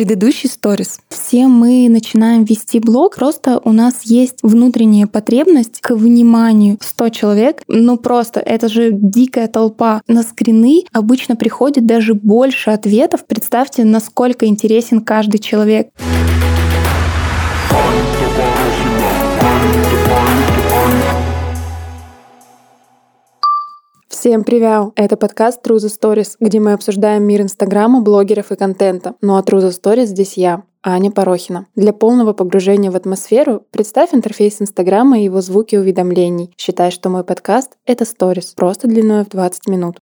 предыдущий сторис. Все мы начинаем вести блог, просто у нас есть внутренняя потребность к вниманию. 100 человек, ну просто это же дикая толпа. На скрины обычно приходит даже больше ответов. Представьте, насколько интересен каждый человек. Всем привет! Это подкаст True Stories, где мы обсуждаем мир Инстаграма, блогеров и контента. Ну а True Stories здесь я, Аня Порохина. Для полного погружения в атмосферу представь интерфейс Инстаграма и его звуки уведомлений. Считай, что мой подкаст — это сторис, просто длиной в 20 минут.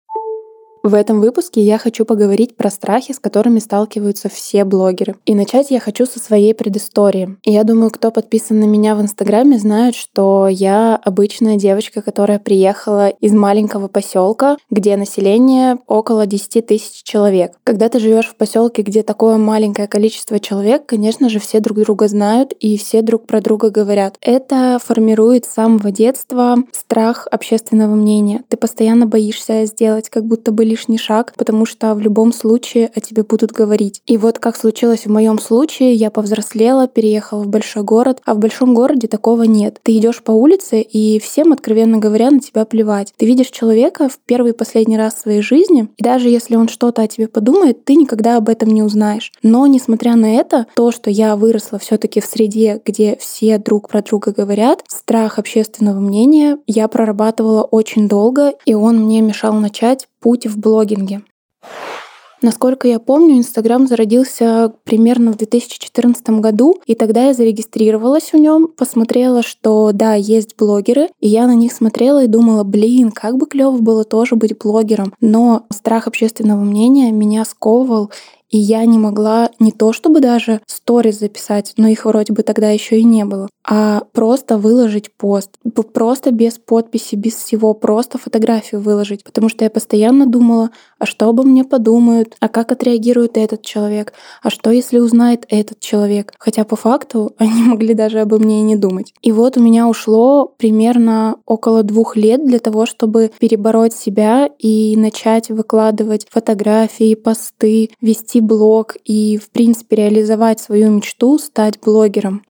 В этом выпуске я хочу поговорить про страхи, с которыми сталкиваются все блогеры. И начать я хочу со своей предыстории. Я думаю, кто подписан на меня в Инстаграме, знает, что я обычная девочка, которая приехала из маленького поселка, где население около 10 тысяч человек. Когда ты живешь в поселке, где такое маленькое количество человек, конечно же, все друг друга знают и все друг про друга говорят. Это формирует с самого детства страх общественного мнения. Ты постоянно боишься сделать как будто бы лишний шаг, потому что в любом случае о тебе будут говорить. И вот как случилось в моем случае, я повзрослела, переехала в большой город, а в большом городе такого нет. Ты идешь по улице, и всем, откровенно говоря, на тебя плевать. Ты видишь человека в первый и последний раз в своей жизни, и даже если он что-то о тебе подумает, ты никогда об этом не узнаешь. Но, несмотря на это, то, что я выросла все таки в среде, где все друг про друга говорят, страх общественного мнения я прорабатывала очень долго, и он мне мешал начать путь блогинге. Насколько я помню, Инстаграм зародился примерно в 2014 году, и тогда я зарегистрировалась в нем, посмотрела, что да, есть блогеры, и я на них смотрела и думала, блин, как бы клево было тоже быть блогером. Но страх общественного мнения меня сковывал, и я не могла не то чтобы даже сторис записать, но их вроде бы тогда еще и не было, а просто выложить пост. Просто без подписи, без всего, просто фотографию выложить. Потому что я постоянно думала, а что обо мне подумают, а как отреагирует этот человек, а что если узнает этот человек. Хотя по факту они могли даже обо мне и не думать. И вот у меня ушло примерно около двух лет для того, чтобы перебороть себя и начать выкладывать фотографии, посты, вести блог и, в принципе, реализовать свою мечту, стать блогером.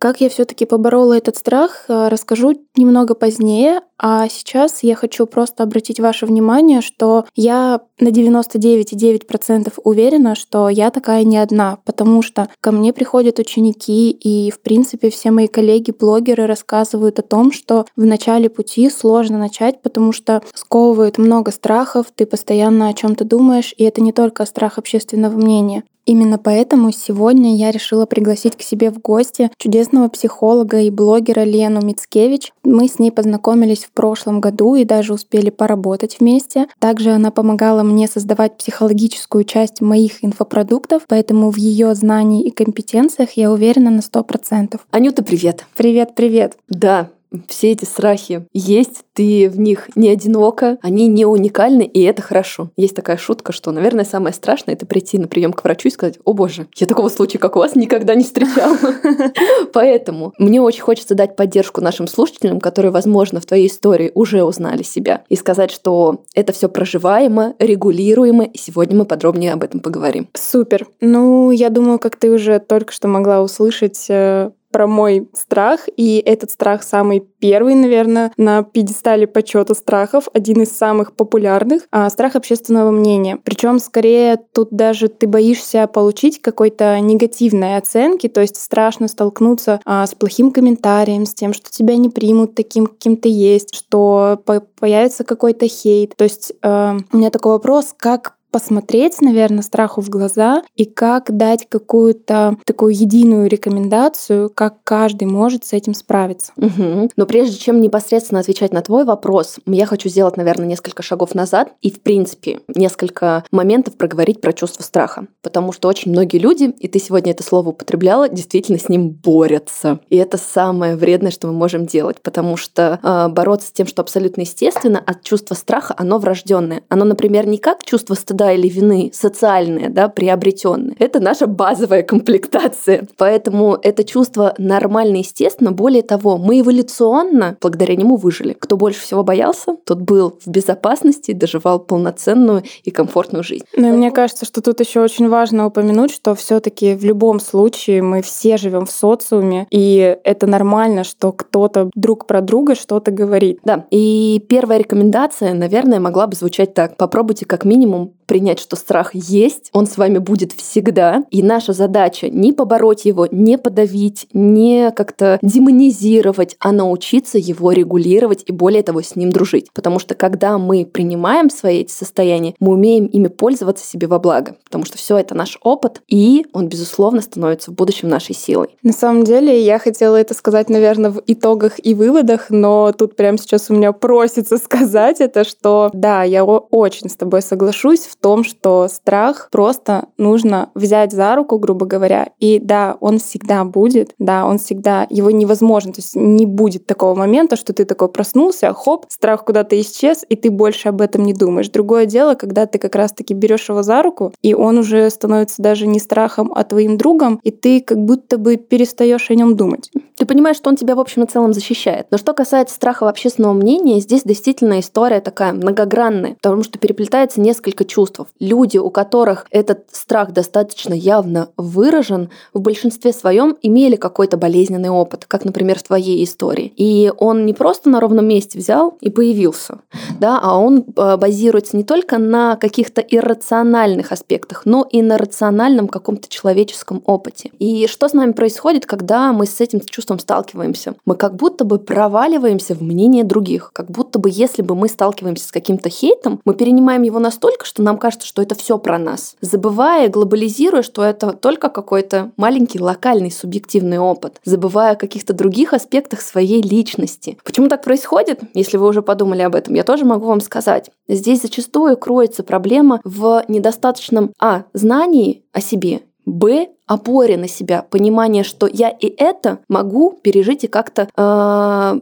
Как я все-таки поборола этот страх, э, расскажу немного позднее. А сейчас я хочу просто обратить ваше внимание, что я на 99,9% уверена, что я такая не одна, потому что ко мне приходят ученики, и, в принципе, все мои коллеги-блогеры рассказывают о том, что в начале пути сложно начать, потому что сковывает много страхов, ты постоянно о чем то думаешь, и это не только страх общественного мнения. Именно поэтому сегодня я решила пригласить к себе в гости чудесного психолога и блогера Лену Мицкевич. Мы с ней познакомились в прошлом году и даже успели поработать вместе. Также она помогала мне создавать психологическую часть моих инфопродуктов, поэтому в ее знании и компетенциях я уверена на 100%. Анюта, привет! Привет, привет! Да, все эти страхи есть, ты в них не одинока, они не уникальны, и это хорошо. Есть такая шутка, что, наверное, самое страшное — это прийти на прием к врачу и сказать, о боже, я такого случая, как у вас, никогда не встречала. Поэтому мне очень хочется дать поддержку нашим слушателям, которые, возможно, в твоей истории уже узнали себя, и сказать, что это все проживаемо, регулируемо, и сегодня мы подробнее об этом поговорим. Супер. Ну, я думаю, как ты уже только что могла услышать, э, про мой страх, и этот страх самый первый, наверное, на пьедестале почета страхов, один из самых популярных, а страх общественного мнения. Причем скорее тут даже ты боишься получить какой-то негативной оценки, то есть страшно столкнуться а, с плохим комментарием, с тем, что тебя не примут таким, каким ты есть, что появится какой-то хейт. То есть э, у меня такой вопрос, как посмотреть, наверное, страху в глаза и как дать какую-то такую единую рекомендацию, как каждый может с этим справиться. Угу. Но прежде чем непосредственно отвечать на твой вопрос, я хочу сделать, наверное, несколько шагов назад и, в принципе, несколько моментов проговорить про чувство страха. Потому что очень многие люди, и ты сегодня это слово употребляла, действительно с ним борются. И это самое вредное, что мы можем делать, потому что э, бороться с тем, что абсолютно естественно, от чувства страха, оно врожденное. Оно, например, не как чувство стыда стыда или вины социальные, да, приобретенные. Это наша базовая комплектация. Поэтому это чувство нормально, естественно. Более того, мы эволюционно благодаря нему выжили. Кто больше всего боялся, тот был в безопасности, доживал полноценную и комфортную жизнь. Но Поэтому... мне кажется, что тут еще очень важно упомянуть, что все-таки в любом случае мы все живем в социуме, и это нормально, что кто-то друг про друга что-то говорит. Да. И первая рекомендация, наверное, могла бы звучать так: попробуйте как минимум принять, что страх есть, он с вами будет всегда, и наша задача не побороть его, не подавить, не как-то демонизировать, а научиться его регулировать и более того с ним дружить. Потому что когда мы принимаем свои эти состояния, мы умеем ими пользоваться себе во благо, потому что все это наш опыт, и он, безусловно, становится в будущем нашей силой. На самом деле, я хотела это сказать, наверное, в итогах и выводах, но тут прямо сейчас у меня просится сказать это, что да, я очень с тобой соглашусь в том, что страх просто нужно взять за руку, грубо говоря, и да, он всегда будет, да, он всегда, его невозможно, то есть не будет такого момента, что ты такой проснулся, хоп, страх куда-то исчез, и ты больше об этом не думаешь. Другое дело, когда ты как раз-таки берешь его за руку, и он уже становится даже не страхом, а твоим другом, и ты как будто бы перестаешь о нем думать. Ты понимаешь, что он тебя в общем и целом защищает. Но что касается страха общественного мнения, здесь действительно история такая многогранная, потому что переплетается несколько чувств. Люди, у которых этот страх достаточно явно выражен, в большинстве своем имели какой-то болезненный опыт, как, например, в твоей истории. И он не просто на ровном месте взял и появился, да, а он э, базируется не только на каких-то иррациональных аспектах, но и на рациональном каком-то человеческом опыте. И что с нами происходит, когда мы с этим чувством сталкиваемся? Мы как будто бы проваливаемся в мнение других, как будто бы если бы мы сталкиваемся с каким-то хейтом, мы перенимаем его настолько, что нам кажется, что это все про нас, забывая, глобализируя, что это только какой-то маленький локальный субъективный опыт, забывая о каких-то других аспектах своей личности. Почему так происходит? Если вы уже подумали об этом, я тоже могу вам сказать. Здесь зачастую кроется проблема в недостаточном а. знании о себе Б опоре на себя, понимание, что я и это могу пережить и как-то э,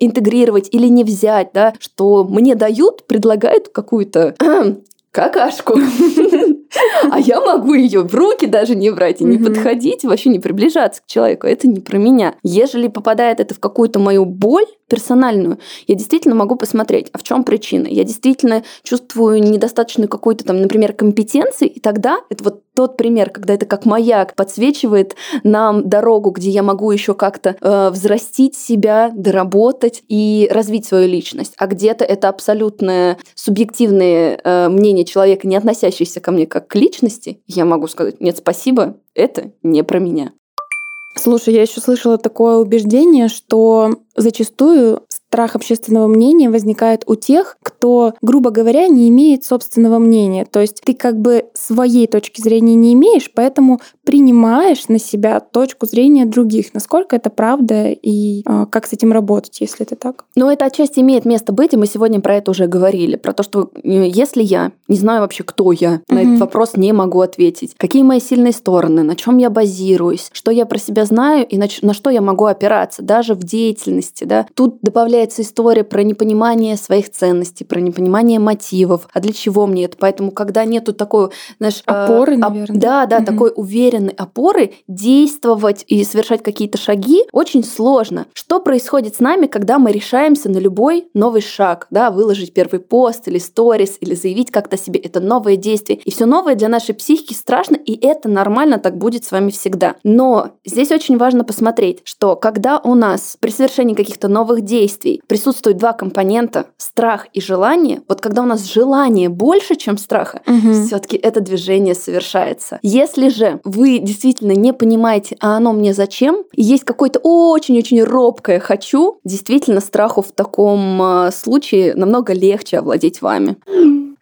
интегрировать или не взять, да, что мне дают, предлагают какую-то какашку. А я могу ее в руки даже не брать и не подходить, вообще не приближаться к человеку. Это не про меня. Ежели попадает это в какую-то мою боль персональную, я действительно могу посмотреть, а в чем причина. Я действительно чувствую недостаточную какой-то там, например, компетенции, и тогда это вот тот пример, когда это как маяк подсвечивает нам дорогу, где я могу еще как-то э, взрастить себя, доработать и развить свою личность. А где-то это абсолютное субъективное э, мнение человека, не относящееся ко мне как к личности, я могу сказать, нет, спасибо, это не про меня. Слушай, я еще слышала такое убеждение, что зачастую страх общественного мнения возникает у тех, кто, грубо говоря, не имеет собственного мнения. То есть ты как бы своей точки зрения не имеешь, поэтому принимаешь на себя точку зрения других. Насколько это правда и э, как с этим работать, если это так? Ну, это отчасти имеет место быть, и мы сегодня про это уже говорили. Про то, что э, если я не знаю вообще, кто я, на этот вопрос не могу ответить. Какие мои сильные стороны, на чем я базируюсь, что я про себя знаю и на, на что я могу опираться, даже в деятельности. Да? Тут добавляется появляется история про непонимание своих ценностей, про непонимание мотивов, а для чего мне это. Поэтому, когда нету такой, знаешь... Э, опоры, э, наверное. Да, да, угу. такой уверенной опоры, действовать и совершать какие-то шаги очень сложно. Что происходит с нами, когда мы решаемся на любой новый шаг, да, выложить первый пост или сторис, или заявить как-то себе, это новое действие. И все новое для нашей психики страшно, и это нормально, так будет с вами всегда. Но здесь очень важно посмотреть, что когда у нас при совершении каких-то новых действий действий присутствуют два компонента – страх и желание. Вот когда у нас желание больше, чем страха, угу. все-таки это движение совершается. Если же вы действительно не понимаете, а оно мне зачем, и есть какое-то очень-очень робкое «хочу», действительно страху в таком а, случае намного легче овладеть вами.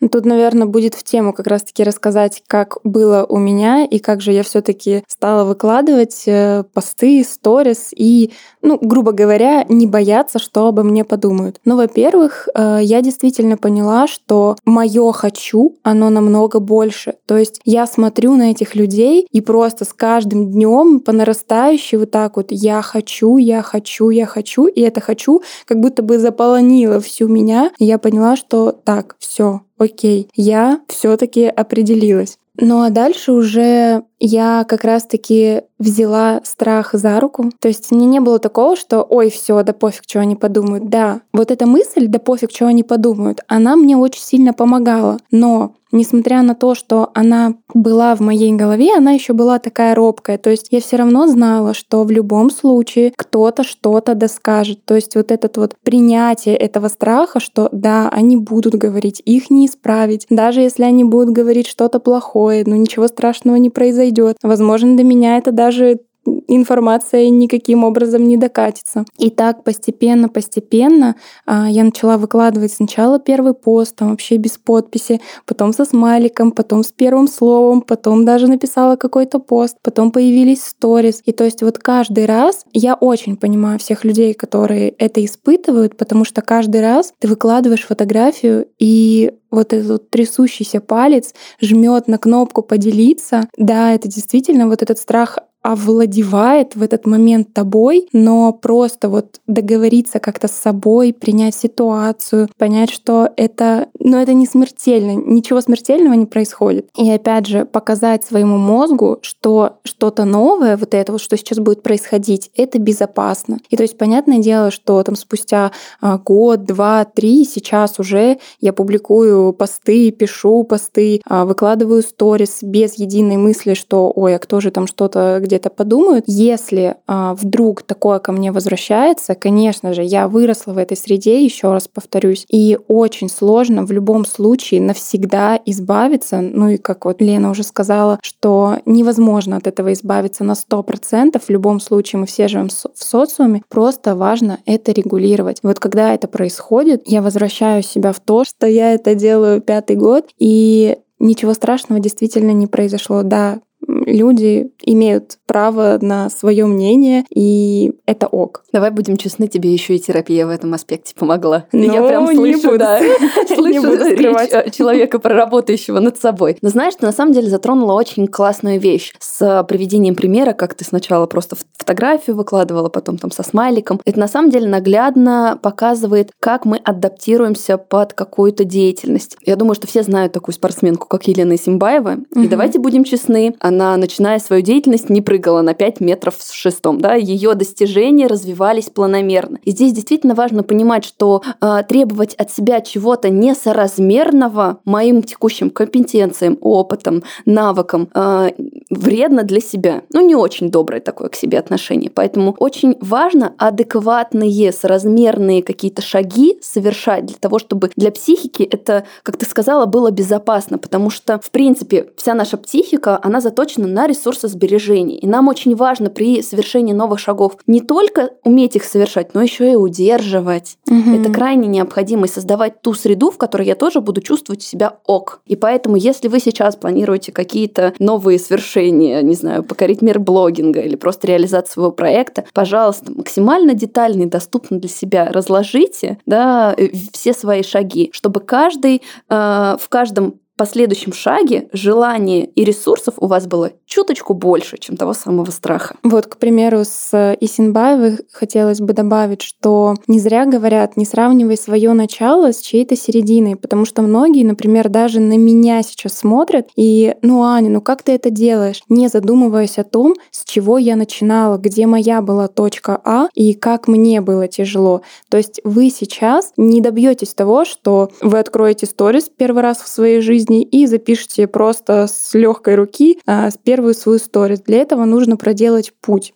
Тут, наверное, будет в тему как раз-таки рассказать, как было у меня и как же я все-таки стала выкладывать э, посты, сторис и, ну, грубо говоря, не бояться, что обо мне подумают. Ну, во-первых, э, я действительно поняла, что мое хочу, оно намного больше. То есть я смотрю на этих людей и просто с каждым днем по нарастающей вот так вот я хочу, я хочу, я хочу, и это хочу как будто бы заполонило всю меня. И я поняла, что так, все, окей, я все-таки определилась. Ну а дальше уже я как раз-таки взяла страх за руку. То есть мне не было такого, что ой, все, да пофиг, что они подумают. Да, вот эта мысль, да пофиг, что они подумают, она мне очень сильно помогала. Но несмотря на то, что она была в моей голове, она еще была такая робкая. То есть я все равно знала, что в любом случае кто-то что-то доскажет. То есть вот этот вот принятие этого страха, что да, они будут говорить, их не исправить. Даже если они будут говорить что-то плохое, но ничего страшного не произойдет. Возможно, до меня это даже информация никаким образом не докатится. И так постепенно, постепенно а, я начала выкладывать сначала первый пост, там вообще без подписи, потом со смайликом, потом с первым словом, потом даже написала какой-то пост, потом появились сторис. И то есть вот каждый раз я очень понимаю всех людей, которые это испытывают, потому что каждый раз ты выкладываешь фотографию и вот этот трясущийся палец жмет на кнопку поделиться. Да, это действительно вот этот страх овладевает в этот момент тобой, но просто вот договориться как-то с собой, принять ситуацию, понять, что это, ну, это не смертельно, ничего смертельного не происходит. И опять же, показать своему мозгу, что что-то новое, вот это вот, что сейчас будет происходить, это безопасно. И то есть, понятное дело, что там спустя а, год, два, три, сейчас уже я публикую посты, пишу посты, а, выкладываю сторис без единой мысли, что, ой, а кто же там что-то где где-то подумают. Если а, вдруг такое ко мне возвращается, конечно же, я выросла в этой среде, еще раз повторюсь, и очень сложно в любом случае навсегда избавиться. Ну и как вот Лена уже сказала, что невозможно от этого избавиться на 100%. В любом случае мы все живем в социуме. Просто важно это регулировать. Вот когда это происходит, я возвращаю себя в то, что я это делаю пятый год, и Ничего страшного действительно не произошло. Да, люди имеют право на свое мнение, и это ок. Давай будем честны, тебе еще и терапия в этом аспекте помогла. Но Я ну, прям слышу, да, слышу речь человека, проработающего над собой. Но знаешь, ты на самом деле затронула очень классную вещь с приведением примера, как ты сначала просто фотографию выкладывала, потом там со смайликом. Это на самом деле наглядно показывает, как мы адаптируемся под какую-то деятельность. Я думаю, что все знают такую спортсменку, как Елена Симбаева. И давайте будем честны, она, начиная свою деятельность, не прыгала на 5 метров с шестом. Да? Ее достижения развивались планомерно. И здесь действительно важно понимать, что э, требовать от себя чего-то несоразмерного моим текущим компетенциям, опытом, навыкам э, вредно для себя. Ну, не очень доброе такое к себе отношение. Поэтому очень важно адекватные, соразмерные какие-то шаги совершать для того, чтобы для психики это, как ты сказала, было безопасно. Потому что, в принципе, вся наша психика, она заточена на ресурсосбережение. И нам очень важно при совершении новых шагов не только уметь их совершать, но еще и удерживать. Угу. Это крайне необходимо и создавать ту среду, в которой я тоже буду чувствовать себя ок. И поэтому, если вы сейчас планируете какие-то новые свершения, не знаю, покорить мир блогинга или просто реализацию своего проекта, пожалуйста, максимально детально и доступно для себя разложите да, э, все свои шаги, чтобы каждый э, в каждом последующем шаге желания и ресурсов у вас было чуточку больше, чем того самого страха. Вот, к примеру, с Исинбаевой хотелось бы добавить, что не зря говорят, не сравнивай свое начало с чьей-то серединой, потому что многие, например, даже на меня сейчас смотрят и, ну, Аня, ну как ты это делаешь? Не задумываясь о том, с чего я начинала, где моя была точка А и как мне было тяжело. То есть вы сейчас не добьетесь того, что вы откроете сторис первый раз в своей жизни, жизни и запишите просто с легкой руки а, первую свою сторис. Для этого нужно проделать путь.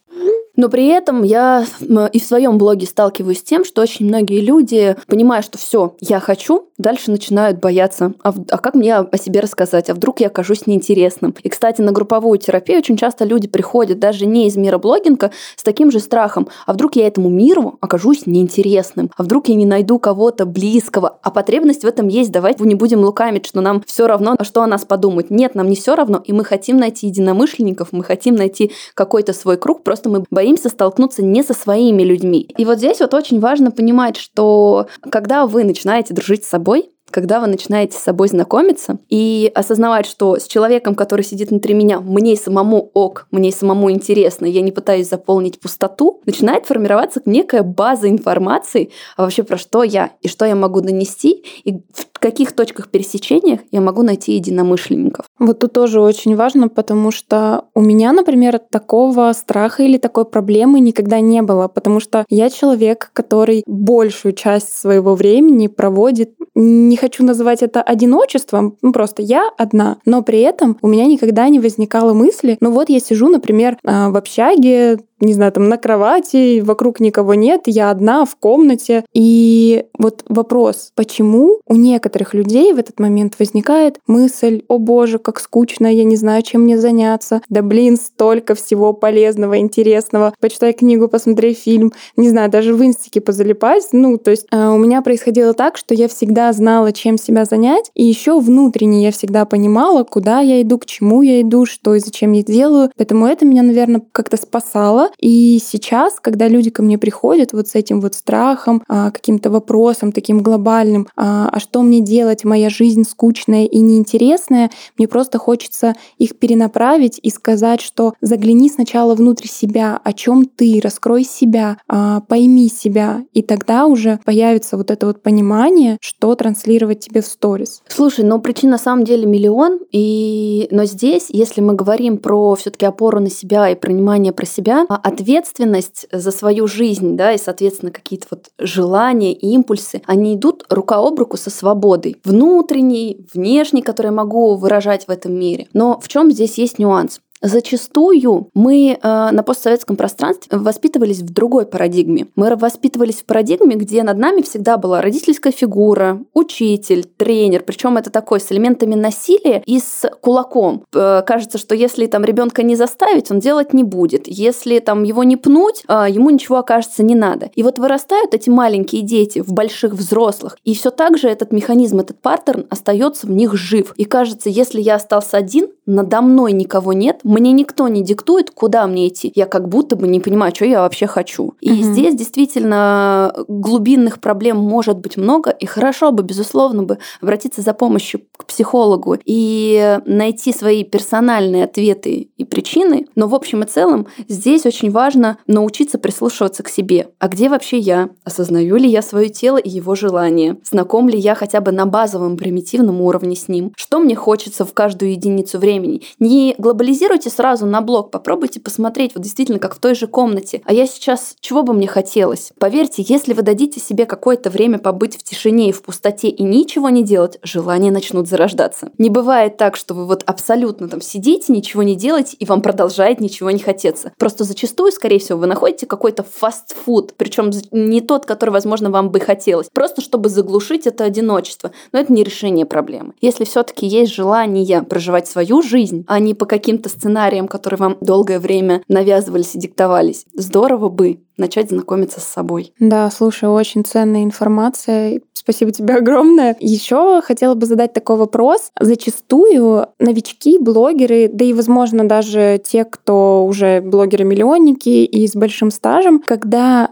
Но при этом я и в своем блоге сталкиваюсь с тем, что очень многие люди, понимая, что все, я хочу, дальше начинают бояться. А, а как мне о себе рассказать? А вдруг я окажусь неинтересным? И, кстати, на групповую терапию очень часто люди приходят даже не из мира блогинга с таким же страхом. А вдруг я этому миру окажусь неинтересным? А вдруг я не найду кого-то близкого? А потребность в этом есть. Давайте не будем лукавить, что нам все равно, что о нас подумают. Нет, нам не все равно, и мы хотим найти единомышленников, мы хотим найти какой-то свой круг, просто мы боимся боимся столкнуться не со своими людьми. И вот здесь вот очень важно понимать, что когда вы начинаете дружить с собой, когда вы начинаете с собой знакомиться и осознавать, что с человеком, который сидит внутри меня, мне самому ок, мне самому интересно, я не пытаюсь заполнить пустоту, начинает формироваться некая база информации а вообще про что я и что я могу донести, и в каких точках пересечения я могу найти единомышленников. Вот тут тоже очень важно, потому что у меня, например, такого страха или такой проблемы никогда не было, потому что я человек, который большую часть своего времени проводит, не хочу называть это одиночеством, ну просто я одна, но при этом у меня никогда не возникало мысли, ну вот я сижу, например, а, в общаге, не знаю, там на кровати, вокруг никого нет, я одна в комнате. И вот вопрос, почему у некоторых людей в этот момент возникает мысль, о боже, как скучно, я не знаю, чем мне заняться, да блин, столько всего полезного, интересного, почитай книгу, посмотри фильм, не знаю, даже в инстике позалипать. Ну, то есть э, у меня происходило так, что я всегда знала, чем себя занять, и еще внутренне я всегда понимала, куда я иду, к чему я иду, что и зачем я делаю. Поэтому это меня, наверное, как-то спасало. И сейчас, когда люди ко мне приходят вот с этим вот страхом, а, каким-то вопросом таким глобальным, а, а что мне делать, моя жизнь скучная и неинтересная, мне просто хочется их перенаправить и сказать, что загляни сначала внутрь себя, о чем ты, раскрой себя, а, пойми себя, и тогда уже появится вот это вот понимание, что транслировать тебе в сторис. Слушай, но причин на самом деле миллион, и но здесь, если мы говорим про все-таки опору на себя и понимание про себя, ответственность за свою жизнь, да, и, соответственно, какие-то вот желания и импульсы, они идут рука об руку со свободой. Внутренней, внешней, которую я могу выражать в этом мире. Но в чем здесь есть нюанс? Зачастую мы э, на постсоветском пространстве воспитывались в другой парадигме. Мы воспитывались в парадигме, где над нами всегда была родительская фигура, учитель, тренер, причем это такой с элементами насилия и с кулаком. Э, кажется, что если там ребенка не заставить, он делать не будет. Если там его не пнуть, э, ему ничего окажется не надо. И вот вырастают эти маленькие дети в больших взрослых, и все так же этот механизм, этот паттерн остается в них жив. И кажется, если я остался один, надо мной никого нет, мне никто не диктует, куда мне идти. Я как будто бы не понимаю, что я вообще хочу. И угу. здесь действительно глубинных проблем может быть много, и хорошо бы, безусловно, бы обратиться за помощью к психологу и найти свои персональные ответы и причины. Но в общем и целом здесь очень важно научиться прислушиваться к себе. А где вообще я? Осознаю ли я свое тело и его желания? Знаком ли я хотя бы на базовом примитивном уровне с ним? Что мне хочется в каждую единицу времени? Не глобализируйте сразу на блог, попробуйте посмотреть, вот действительно, как в той же комнате. А я сейчас, чего бы мне хотелось? Поверьте, если вы дадите себе какое-то время побыть в тишине и в пустоте и ничего не делать, желания начнут зарождаться. Не бывает так, что вы вот абсолютно там сидите, ничего не делаете, и вам продолжает ничего не хотеться. Просто зачастую, скорее всего, вы находите какой-то фастфуд, причем не тот, который, возможно, вам бы хотелось, просто чтобы заглушить это одиночество. Но это не решение проблемы. Если все-таки есть желание проживать свою жизнь, а не по каким-то сценариям, сценариям, которые вам долгое время навязывались и диктовались. Здорово бы начать знакомиться с собой. Да, слушай, очень ценная информация. Спасибо тебе огромное. Еще хотела бы задать такой вопрос. Зачастую новички, блогеры, да и, возможно, даже те, кто уже блогеры-миллионники и с большим стажем, когда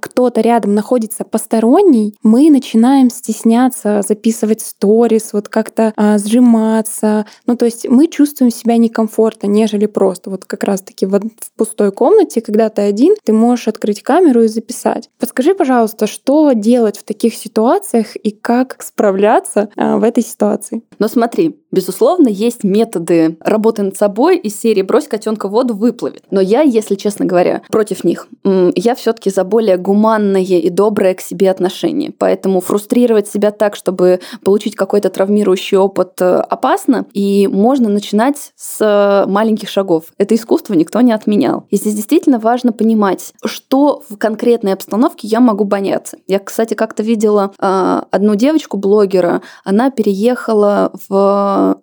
кто-то рядом находится посторонний, мы начинаем стесняться записывать сторис, вот как-то а, сжиматься. Ну, то есть мы чувствуем себя некомфортно, нежели просто вот как раз-таки в, в пустой комнате, когда ты один, ты можешь открыть камеру и записать. Подскажи, пожалуйста, что делать в таких ситуациях и как справляться а, в этой ситуации? Но смотри, безусловно, есть методы работы над собой из серии «брось котенка в воду, выплывет». Но я, если честно говоря, против них. Я все таки за более гуманное и доброе к себе отношение. Поэтому фрустрировать себя так, чтобы получить какой-то травмирующий опыт, э, опасно. И можно начинать с маленьких шагов. Это искусство никто не отменял. И здесь действительно важно понимать, что что в конкретной обстановке я могу бояться. Я, кстати, как-то видела э, одну девочку-блогера, она переехала в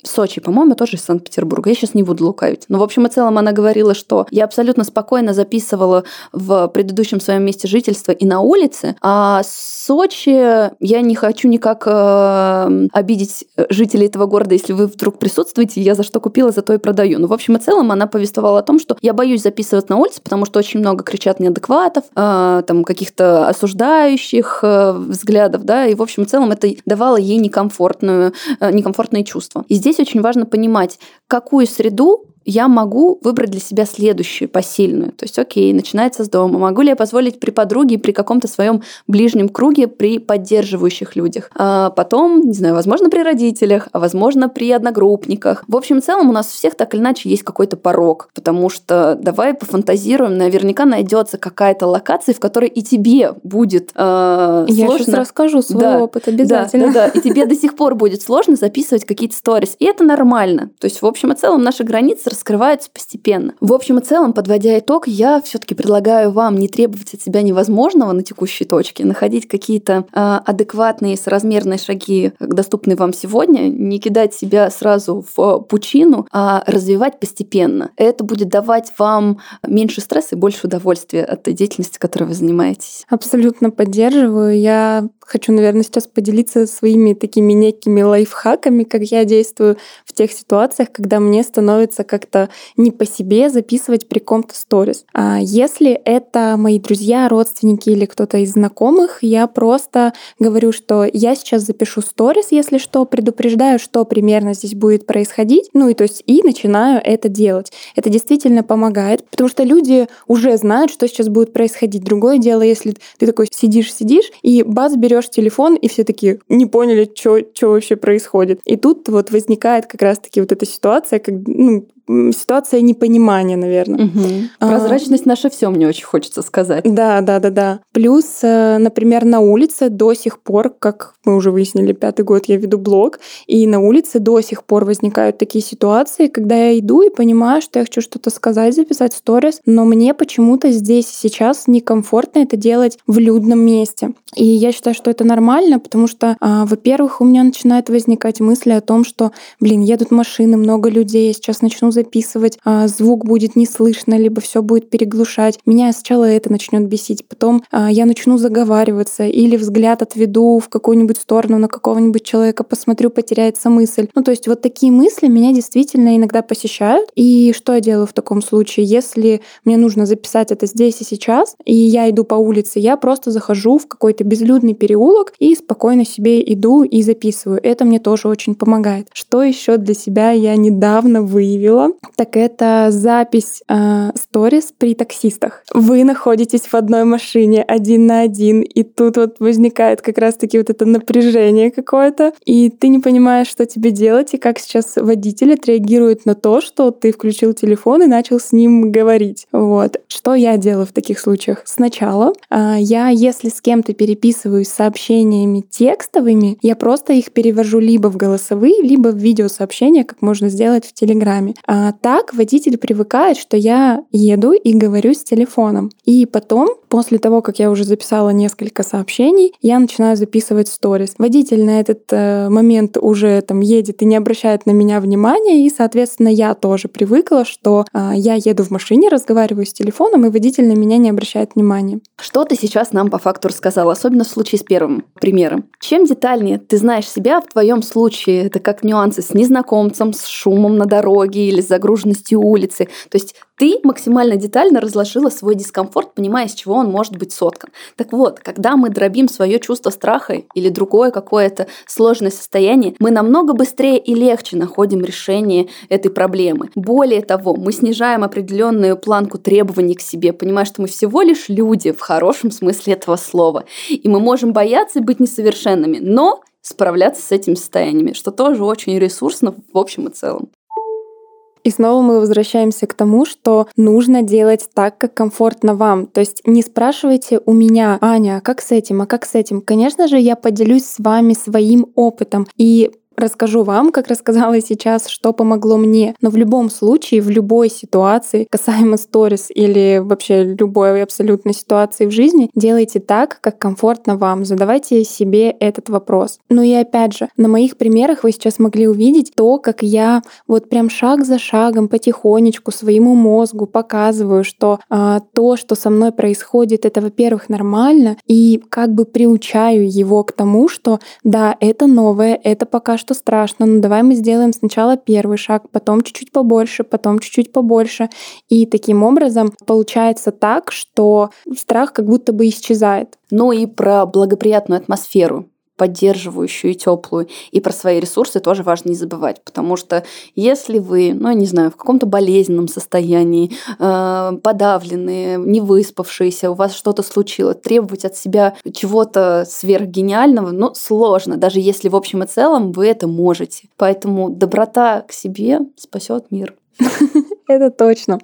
Сочи, по-моему, тоже из Санкт-Петербурга. Я сейчас не буду лукавить. Но, в общем и целом, она говорила, что я абсолютно спокойно записывала в предыдущем своем месте жительства и на улице, а Сочи я не хочу никак э, обидеть жителей этого города, если вы вдруг присутствуете, я за что купила, за то и продаю. Ну, в общем и целом, она повествовала о том, что я боюсь записывать на улице, потому что очень много кричат неадекватов, э, там каких-то осуждающих э, взглядов, да, и в общем и целом это давало ей некомфортную, э, некомфортные чувства. И здесь очень важно понимать, какую среду я могу выбрать для себя следующую посильную. То есть, окей, начинается с дома. Могу ли я позволить при подруге, при каком-то своем ближнем круге, при поддерживающих людях? А потом, не знаю, возможно, при родителях, а возможно, при одногруппниках. В общем и целом у нас у всех так или иначе есть какой-то порог, потому что давай пофантазируем, наверняка найдется какая-то локация, в которой и тебе будет э, я сложно. сейчас расскажу свой да, опыт обязательно. Да, да, да. И тебе до сих пор будет сложно записывать какие-то сторис. И это нормально. То есть, в общем и целом, наши границы раскрываются постепенно. В общем и целом, подводя итог, я все-таки предлагаю вам не требовать от себя невозможного на текущей точке, находить какие-то э, адекватные, соразмерные шаги, доступные вам сегодня, не кидать себя сразу в пучину, а развивать постепенно. Это будет давать вам меньше стресса и больше удовольствия от той деятельности, которой вы занимаетесь. Абсолютно поддерживаю. Я хочу, наверное, сейчас поделиться своими такими некими лайфхаками, как я действую в тех ситуациях, когда мне становится как-то не по себе записывать при ком-то сторис. А если это мои друзья, родственники или кто-то из знакомых, я просто говорю, что я сейчас запишу сторис, если что, предупреждаю, что примерно здесь будет происходить, ну и то есть и начинаю это делать. Это действительно помогает, потому что люди уже знают, что сейчас будет происходить. Другое дело, если ты такой сидишь-сидишь и баз берет берешь телефон, и все таки не поняли, что вообще происходит. И тут вот возникает как раз-таки вот эта ситуация, как, ну, ситуация непонимания, наверное. Угу. Прозрачность а, наша все, мне очень хочется сказать. Да, да, да, да. Плюс, э, например, на улице до сих пор, как мы уже выяснили, пятый год я веду блог, и на улице до сих пор возникают такие ситуации, когда я иду и понимаю, что я хочу что-то сказать, записать сторис, но мне почему-то здесь и сейчас некомфортно это делать в людном месте. И я считаю, что это нормально, потому что, а, во-первых, у меня начинают возникать мысли о том, что, блин, едут машины, много людей, я сейчас начну записывать, а, звук будет не слышно, либо все будет переглушать. Меня сначала это начнет бесить, потом а, я начну заговариваться или взгляд отведу в какую-нибудь сторону на какого-нибудь человека, посмотрю, потеряется мысль. Ну, то есть вот такие мысли меня действительно иногда посещают. И что я делаю в таком случае? Если мне нужно записать это здесь и сейчас, и я иду по улице, я просто захожу в какой-то безлюдный переулок и спокойно себе иду и записываю. Это мне тоже очень помогает. Что еще для себя я недавно выявила? Так это запись э, сторис при таксистах. Вы находитесь в одной машине один на один, и тут вот возникает как раз-таки вот это напряжение какое-то, и ты не понимаешь, что тебе делать, и как сейчас водитель отреагирует на то, что ты включил телефон и начал с ним говорить. Вот. Что я делаю в таких случаях? Сначала э, я, если с кем-то переписываюсь сообщениями текстовыми, я просто их перевожу либо в голосовые, либо в видеосообщения, как можно сделать в Телеграме. А так водитель привыкает, что я еду и говорю с телефоном. И потом, после того, как я уже записала несколько сообщений, я начинаю записывать сторис. Водитель на этот э, момент уже там едет и не обращает на меня внимания, и, соответственно, я тоже привыкла, что э, я еду в машине, разговариваю с телефоном, и водитель на меня не обращает внимания. Что ты сейчас нам по факту рассказала, особенно в случае с первым примером? Чем детальнее ты знаешь себя в твоем случае, это как нюансы с незнакомцем, с шумом на дороге или с загруженностью улицы. То есть ты максимально детально разложила свой дискомфорт, понимая, из чего он может быть соткан. Так вот, когда мы дробим свое чувство страха или другое какое-то сложное состояние, мы намного быстрее и легче находим решение этой проблемы. Более того, мы снижаем определенную планку требований к себе, понимая, что мы всего лишь люди в хорошем смысле этого слова. И мы можем бояться быть несовершенными, но справляться с этими состояниями, что тоже очень ресурсно в общем и целом. И снова мы возвращаемся к тому, что нужно делать так, как комфортно вам. То есть не спрашивайте у меня, Аня, а как с этим, а как с этим. Конечно же, я поделюсь с вами своим опытом. И расскажу вам, как рассказала сейчас, что помогло мне. Но в любом случае, в любой ситуации, касаемо сторис или вообще любой абсолютно ситуации в жизни, делайте так, как комфортно вам. Задавайте себе этот вопрос. Ну и опять же, на моих примерах вы сейчас могли увидеть то, как я вот прям шаг за шагом потихонечку своему мозгу показываю, что а, то, что со мной происходит, это, во-первых, нормально, и как бы приучаю его к тому, что да, это новое, это пока что страшно, но давай мы сделаем сначала первый шаг, потом чуть-чуть побольше, потом чуть-чуть побольше. И таким образом получается так, что страх как будто бы исчезает. Ну и про благоприятную атмосферу поддерживающую и теплую. И про свои ресурсы тоже важно не забывать, потому что если вы, ну, я не знаю, в каком-то болезненном состоянии, э, подавленные, не выспавшиеся, у вас что-то случилось, требовать от себя чего-то сверхгениального, ну, сложно, даже если в общем и целом вы это можете. Поэтому доброта к себе спасет мир. Это точно.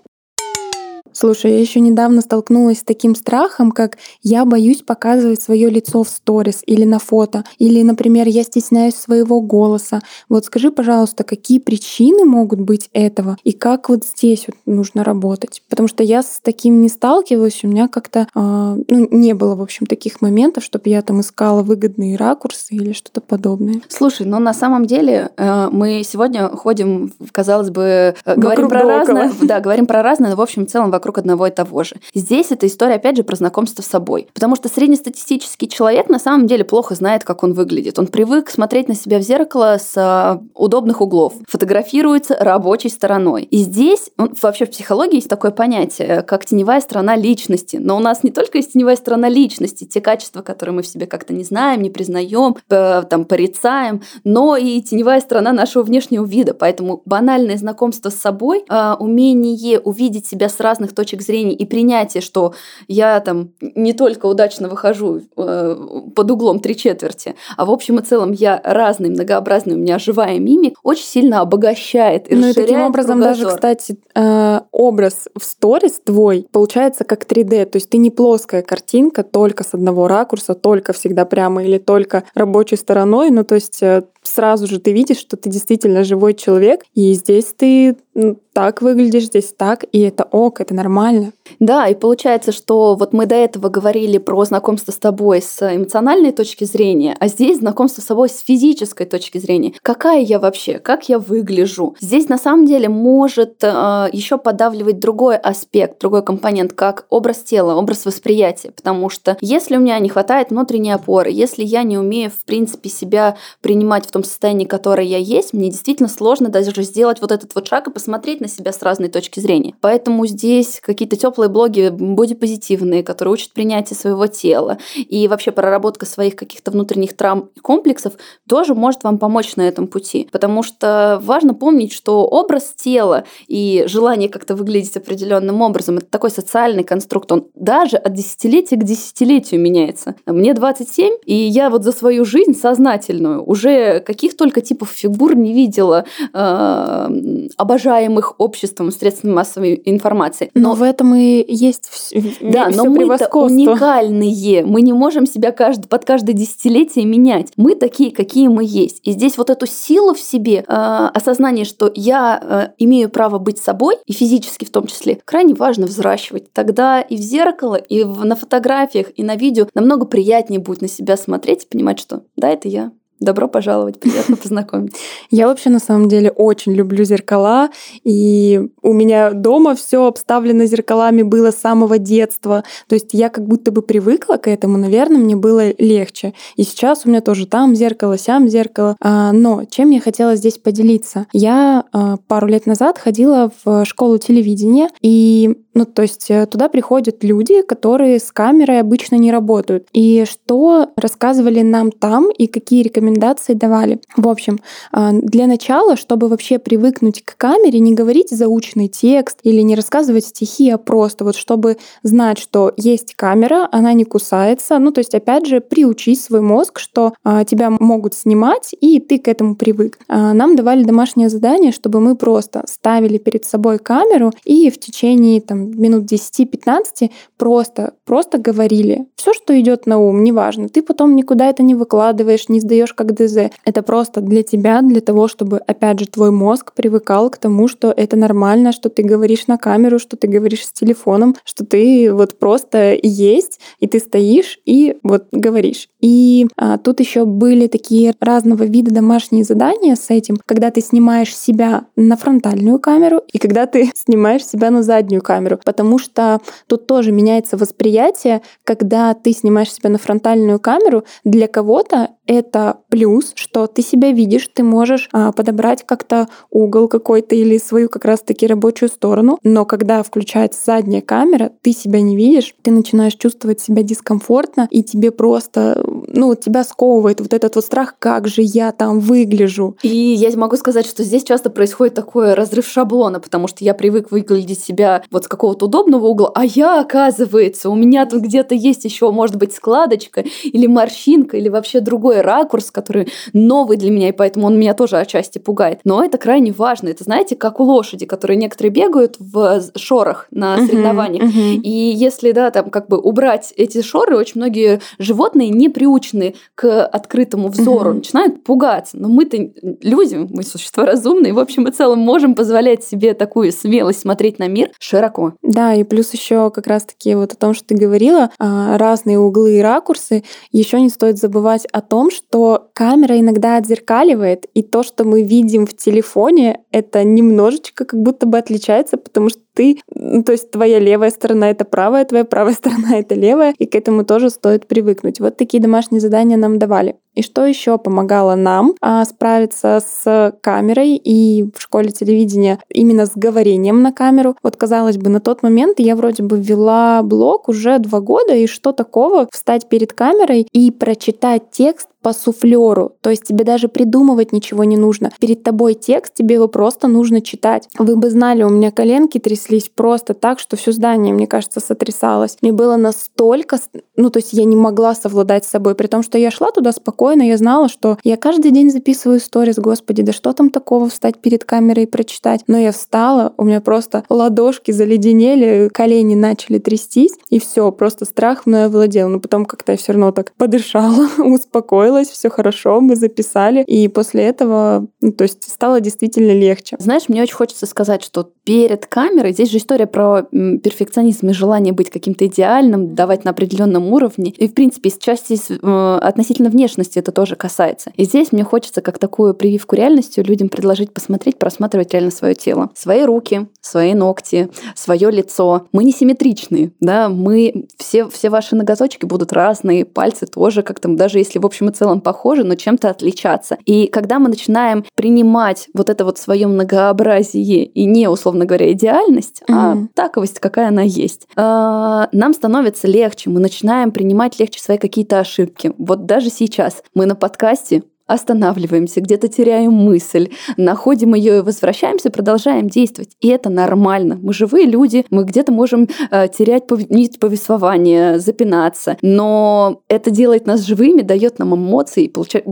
Слушай, я еще недавно столкнулась с таким страхом, как я боюсь показывать свое лицо в сторис или на фото, или, например, я стесняюсь своего голоса. Вот скажи, пожалуйста, какие причины могут быть этого и как вот здесь вот нужно работать? Потому что я с таким не сталкивалась, у меня как-то э, ну, не было, в общем, таких моментов, чтобы я там искала выгодные ракурсы или что-то подобное. Слушай, но на самом деле э, мы сегодня ходим, казалось бы, э, говорим про разное, да, говорим про разное, но в общем в целом вокруг одного и того же. Здесь эта история, опять же, про знакомство с собой. Потому что среднестатистический человек на самом деле плохо знает, как он выглядит. Он привык смотреть на себя в зеркало с а, удобных углов, фотографируется рабочей стороной. И здесь, ну, вообще в психологии есть такое понятие, как теневая сторона личности. Но у нас не только есть теневая сторона личности, те качества, которые мы в себе как-то не знаем, не признаем, там, порицаем, но и теневая сторона нашего внешнего вида. Поэтому банальное знакомство с собой, а, умение увидеть себя с разных разных точек зрения и принятие, что я там не только удачно выхожу э, под углом три четверти, а в общем и целом я разный, многообразный, у меня живая мимик, очень сильно обогащает и Ну и таким образом кругозор. даже, кстати, э, образ в сторис твой получается как 3D, то есть ты не плоская картинка только с одного ракурса, только всегда прямо или только рабочей стороной, ну то есть э, сразу же ты видишь, что ты действительно живой человек, и здесь ты ну, так выглядишь, здесь так, и это ок, это нормально. Да, и получается, что вот мы до этого говорили про знакомство с тобой с эмоциональной точки зрения, а здесь знакомство с собой с физической точки зрения. Какая я вообще, как я выгляжу? Здесь на самом деле может э, еще подавливать другой аспект, другой компонент, как образ тела, образ восприятия, потому что если у меня не хватает внутренней опоры, если я не умею, в принципе, себя принимать в том состоянии, которое я есть, мне действительно сложно даже сделать вот этот вот шаг и посмотреть на себя с разной точки зрения. Поэтому здесь какие-то теплые блоги бодипозитивные, которые учат принятие своего тела. И вообще проработка своих каких-то внутренних травм и комплексов тоже может вам помочь на этом пути. Потому что важно помнить, что образ тела и желание как-то выглядеть определенным образом это такой социальный конструкт. Он даже от десятилетия к десятилетию меняется. Мне 27, и я вот за свою жизнь сознательную уже каких только типов фигур не видела, э, обожаемых обществом, средствами массовой информации. Но, но в этом и есть все, да, но мы уникальные. Мы не можем себя каждый, под каждое десятилетие менять. Мы такие, какие мы есть. И здесь вот эту силу в себе, э, осознание, что я э, имею право быть собой, и физически в том числе, крайне важно взращивать. Тогда и в зеркало, и в, на фотографиях, и на видео намного приятнее будет на себя смотреть и понимать, что да, это я. Добро пожаловать, приятно познакомиться. Я вообще на самом деле очень люблю зеркала, и у меня дома все обставлено зеркалами было с самого детства. То есть я как будто бы привыкла к этому, наверное, мне было легче. И сейчас у меня тоже там зеркало, сям зеркало. А, но чем я хотела здесь поделиться? Я а, пару лет назад ходила в школу телевидения, и ну, то есть э, туда приходят люди, которые с камерой обычно не работают. И что рассказывали нам там и какие рекомендации давали. В общем, а, для начала, чтобы вообще привыкнуть к камере, не говорить заученный текст или не рассказывать стихи, а просто вот чтобы знать, что есть камера, она не кусается. Ну, то есть, опять же, приучить свой мозг, что а, тебя могут снимать, и ты к этому привык. А, нам давали домашнее задание, чтобы мы просто ставили перед собой камеру и в течение там минут 10-15 просто, просто говорили. Все, что идет на ум, неважно. Ты потом никуда это не выкладываешь, не сдаешь как ДЗ. Это просто для тебя, для того, чтобы, опять же, твой мозг привыкал к тому, что это нормально, что ты говоришь на камеру, что ты говоришь с телефоном, что ты вот просто есть, и ты стоишь и вот говоришь. И а, тут еще были такие разного вида домашние задания с этим, когда ты снимаешь себя на фронтальную камеру и когда ты снимаешь себя на заднюю камеру, потому что тут тоже меняется восприятие, когда ты снимаешь себя на фронтальную камеру, для кого-то это плюс, что ты себя видишь, ты можешь а, подобрать как-то угол какой-то или свою как раз-таки рабочую сторону. Но когда включается задняя камера, ты себя не видишь, ты начинаешь чувствовать себя дискомфортно, и тебе просто, ну, тебя сковывает вот этот вот страх, как же я там выгляжу. И я могу сказать, что здесь часто происходит такой разрыв шаблона, потому что я привык выглядеть себя вот с какого-то удобного угла, а я, оказывается, у меня тут где-то есть еще, может быть, складочка или морщинка, или вообще другой ракурс, который новый для меня, и поэтому он меня тоже отчасти пугает. Но это крайне важно. Это, знаете, как у лошади, которые некоторые бегают в шорах на соревнованиях. Uh-huh, uh-huh. И если, да, там как бы убрать эти шоры, очень многие животные не приучены к открытому взору, uh-huh. начинают пугаться. Но мы-то люди, мы существа разумные, в общем и целом можем позволять себе такую смелость смотреть на мир широко. Да, и плюс еще как раз-таки вот о том, что ты говорила, а, разные углы и ракурсы. Еще не стоит забывать о том, что камера иногда отзеркаливает, и то, что мы видим в телефоне, это немножечко как будто бы отличается, потому что ты, ну, то есть твоя левая сторона это правая, твоя правая сторона это левая, и к этому тоже стоит привыкнуть. Вот такие домашние задания нам давали. И что еще помогало нам а, справиться с камерой и в школе телевидения именно с говорением на камеру? Вот казалось бы, на тот момент я вроде бы вела блог уже два года, и что такого встать перед камерой и прочитать текст по суфлеру. То есть тебе даже придумывать ничего не нужно. Перед тобой текст, тебе его просто нужно читать. Вы бы знали, у меня коленки тряслись просто так, что все здание, мне кажется, сотрясалось. Мне было настолько... Ну, то есть я не могла совладать с собой, при том, что я шла туда спокойно, я знала, что я каждый день записываю сторис, господи, да что там такого встать перед камерой и прочитать. Но я встала, у меня просто ладошки заледенели, колени начали трястись, и все, просто страх мной овладел. Но потом как-то я все равно так подышала, успокоилась, успокоилась, все хорошо, мы записали, и после этого, ну, то есть стало действительно легче. Знаешь, мне очень хочется сказать, что перед камерой, здесь же история про перфекционизм и желание быть каким-то идеальным, давать на определенном уровне, и в принципе из части э, относительно внешности это тоже касается. И здесь мне хочется как такую прививку реальностью людям предложить посмотреть, просматривать реально свое тело, свои руки, свои ногти, свое лицо. Мы не симметричные, да, мы все все ваши ноготочки будут разные, пальцы тоже как-то даже если в общем и целом похожи, но чем-то отличаться. И когда мы начинаем принимать вот это вот свое многообразие и не, условно говоря, идеальность, mm-hmm. а таковость, какая она есть, а, нам становится легче, мы начинаем принимать легче свои какие-то ошибки. Вот даже сейчас мы на подкасте останавливаемся, где-то теряем мысль, находим ее и возвращаемся, продолжаем действовать. И это нормально. Мы живые люди, мы где-то можем э, терять нить повествования, запинаться, но это делает нас живыми, дает нам эмоции, получает...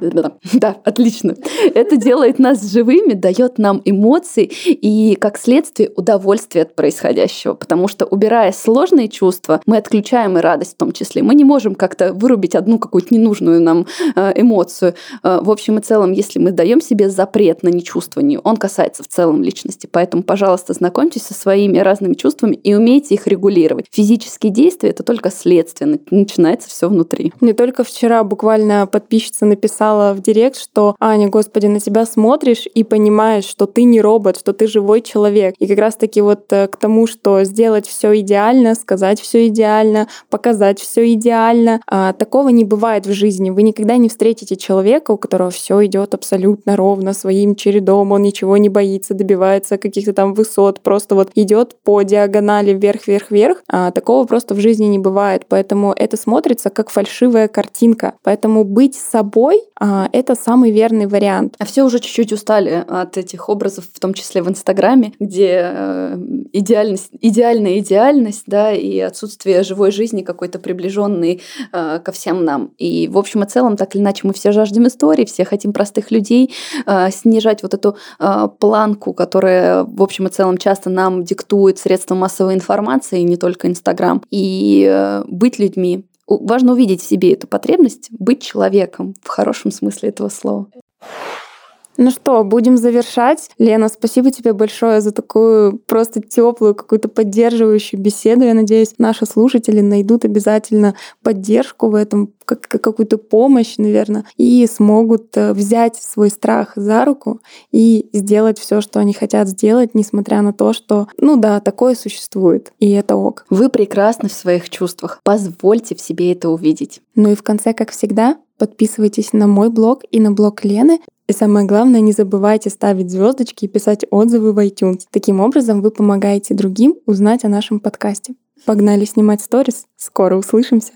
Да, да, отлично. Это делает нас живыми, дает нам эмоции и, как следствие, удовольствие от происходящего, потому что, убирая сложные чувства, мы отключаем и радость в том числе. Мы не можем как-то вырубить одну какую-то ненужную нам э, эмоцию, Э, в общем и целом, если мы даем себе запрет на нечувствование, он касается в целом личности. Поэтому, пожалуйста, знакомьтесь со своими разными чувствами и умейте их регулировать. Физические действия это только следствие, начинается все внутри. Не только вчера буквально подписчица написала в директ, что Аня, господи, на тебя смотришь и понимаешь, что ты не робот, что ты живой человек. И как раз таки вот э, к тому, что сделать все идеально, сказать все идеально, показать все идеально, а, такого не бывает в жизни. Вы никогда не встретите человека, человека, у которого все идет абсолютно ровно своим чередом, он ничего не боится, добивается каких-то там высот, просто вот идет по диагонали вверх-вверх-вверх, а такого просто в жизни не бывает, поэтому это смотрится как фальшивая картинка, поэтому быть собой а, это самый верный вариант. А все уже чуть-чуть устали от этих образов, в том числе в Инстаграме, где э, идеальность, идеальная идеальность, да, и отсутствие живой жизни какой-то приближенный э, ко всем нам. И в общем и целом, так или иначе, мы все жаждем жаждем истории, все хотим простых людей, э, снижать вот эту э, планку, которая, в общем и целом, часто нам диктует средства массовой информации, не только Инстаграм, и э, быть людьми, Важно увидеть в себе эту потребность быть человеком в хорошем смысле этого слова. Ну что, будем завершать. Лена, спасибо тебе большое за такую просто теплую, какую-то поддерживающую беседу. Я надеюсь, наши слушатели найдут обязательно поддержку в этом, как, какую-то помощь, наверное, и смогут э, взять свой страх за руку и сделать все, что они хотят сделать, несмотря на то, что, ну да, такое существует, и это ок. Вы прекрасны в своих чувствах. Позвольте в себе это увидеть. Ну и в конце, как всегда, подписывайтесь на мой блог и на блог Лены. И самое главное, не забывайте ставить звездочки и писать отзывы в iTunes. Таким образом, вы помогаете другим узнать о нашем подкасте. Погнали снимать сторис. Скоро услышимся.